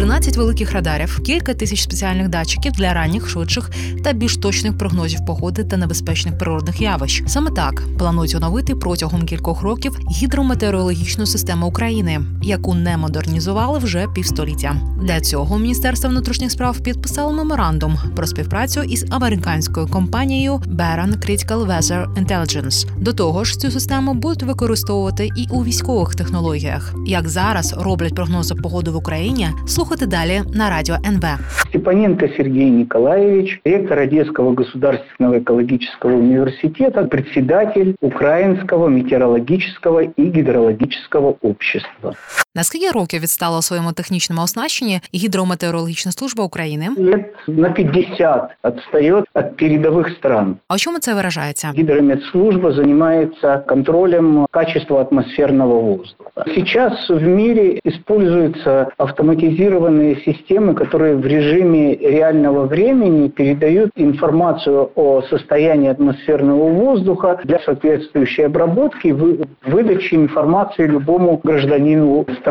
13 великих радарів, кілька тисяч спеціальних датчиків для ранніх, швидших та більш точних прогнозів погоди та небезпечних природних явищ. Саме так планують оновити протягом кількох років гідрометеорологічну систему України, яку не модернізували вже півстоліття. Для цього Міністерство внутрішніх справ підписало меморандум про співпрацю із американською компанією Baron Critical Weather Intelligence. До того ж, цю систему будуть використовувати і у військових технологіях. Як зараз роблять прогнози погоди в Україні, слухати далі на радіо НВ. Степаненко Сергей Николаевич, ректор Одесского государственного экологического университета, председатель Украинского метеорологического и гидрологического общества. Наскільки років відстала у своєму технічному оснащенні гідрометеорологічна служба України? Лет на 50 отстает от передовых стран. А у чому це виражається? Гидрометслужба занимается контролем качества атмосферного воздуха. Сейчас в мире используются автоматизированные системы, которые в режиме реального времени передают информацию о состоянии атмосферного воздуха для соответствующей обработки и вы- выдачи информации любому гражданину страны.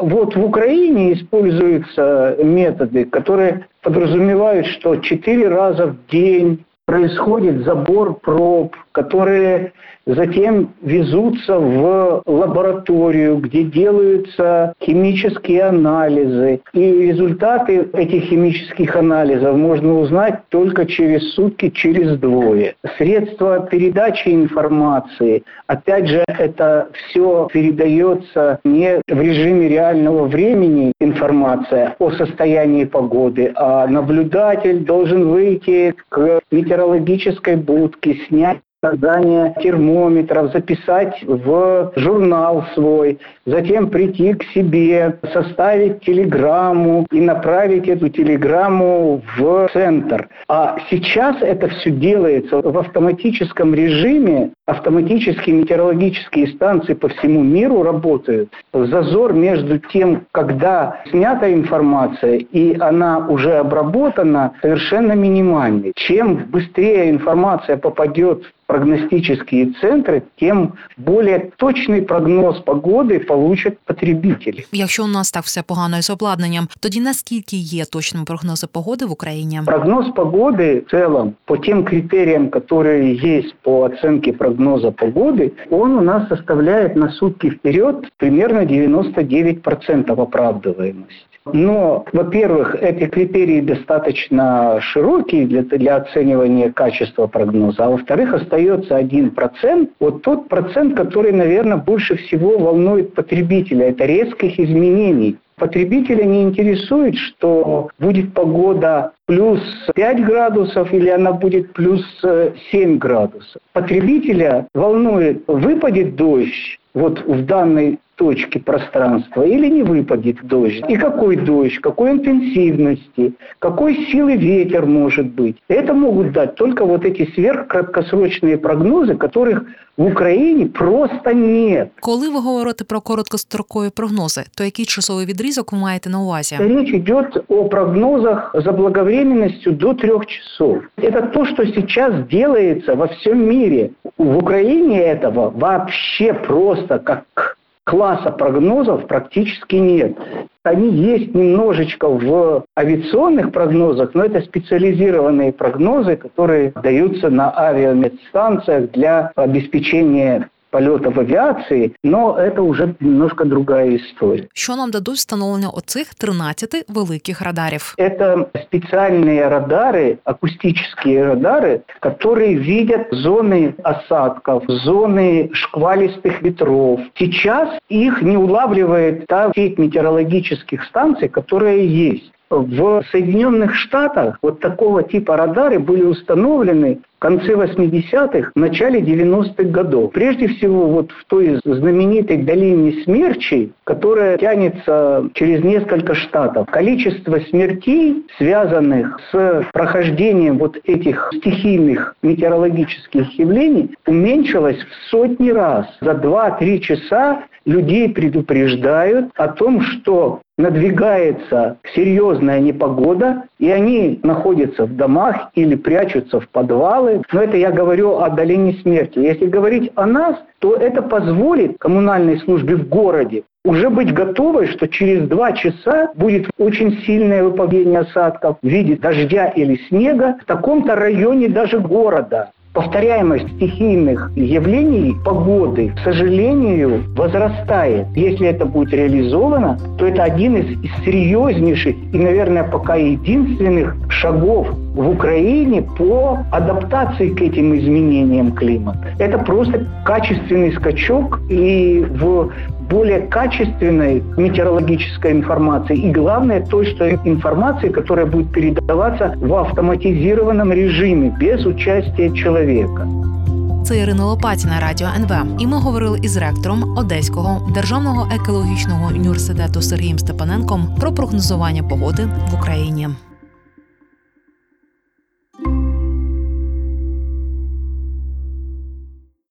Вот в Украине используются методы, которые подразумевают, что четыре раза в день происходит забор проб, которые затем везутся в лабораторию, где делаются химические анализы. И результаты этих химических анализов можно узнать только через сутки, через двое. Средства передачи информации, опять же, это все передается не в режиме реального времени информация о состоянии погоды, а наблюдатель должен выйти к метеорологической будке, снять показания термометров, записать в журнал свой, затем прийти к себе, составить телеграмму и направить эту телеграмму в центр. А сейчас это все делается в автоматическом режиме. Автоматические метеорологические станции по всему миру работают. Зазор между тем, когда снята информация и она уже обработана, совершенно минимальный. Чем быстрее информация попадет прогностические центры, тем более точный прогноз погоды получат потребители. Якщо у нас так все погано із обладнанням, тоді наскільки є точними прогнози погоди в Україні? Прогноз погоды в целом по тем критериям, которые есть по оценке прогноза погоды, он у нас составляет на сутки вперед примерно 99% оправдываемости. Но, во-первых, эти критерии достаточно широкие для, для оценивания качества прогноза, а во-вторых, остается 1%, вот тот процент, который, наверное, больше всего волнует потребителя, это резких изменений. Потребителя не интересует, что будет погода плюс 5 градусов или она будет плюс э, 7 градусов. Потребителя волнует, выпадет дождь вот в данной точке пространства или не выпадет дождь. И какой дождь, какой интенсивности, какой силы ветер может быть. Это могут дать только вот эти сверхкраткосрочные прогнозы, которых в Украине просто нет. Коли ви говорите про короткострокові прогнози, то який часовий відрізок ви маєте на увазі? Речь идет о прогнозах заблаговременностью до трех часов. Это то, что сейчас делается во всем мире. В Украине этого вообще просто как класса прогнозов практически нет. Они есть немножечко в авиационных прогнозах, но это специализированные прогнозы, которые даются на авиамедстанциях для обеспечения полетов авиации, но это уже немножко другая история. Що нам дадуть встановлення оцих 13 великих радарів? Это специальные радары, акустические радары, которые видят зоны осадков, зоны шквалистых ветров. Сейчас их не улавливает та сеть метеорологических станций, которая есть. В Соединенных Штатах вот такого типа радары были установлены в конце 80-х, в начале 90-х годов. Прежде всего, вот в той знаменитой долине смерчей, которая тянется через несколько штатов. Количество смертей, связанных с прохождением вот этих стихийных метеорологических явлений, уменьшилось в сотни раз. За 2-3 часа людей предупреждают о том, что надвигается серьезная непогода, и они находятся в домах или прячутся в подвалы. Но это я говорю о долине смерти. Если говорить о нас, то это позволит коммунальной службе в городе уже быть готовой, что через два часа будет очень сильное выпадение осадков в виде дождя или снега в таком-то районе даже города повторяемость стихийных явлений погоды, к сожалению, возрастает. Если это будет реализовано, то это один из, серьезнейших и, наверное, пока единственных шагов в Украине по адаптации к этим изменениям климата. Это просто качественный скачок и в более качественной метеорологической информации и, главное, той что информации, которая будет передаваться в автоматизированном режиме, без участия человека. Це Ірина Лопатіна, радіо НВ. І ми говорили із ректором Одеського державного екологічного університету Сергієм Степаненком про прогнозування погоди в Україні.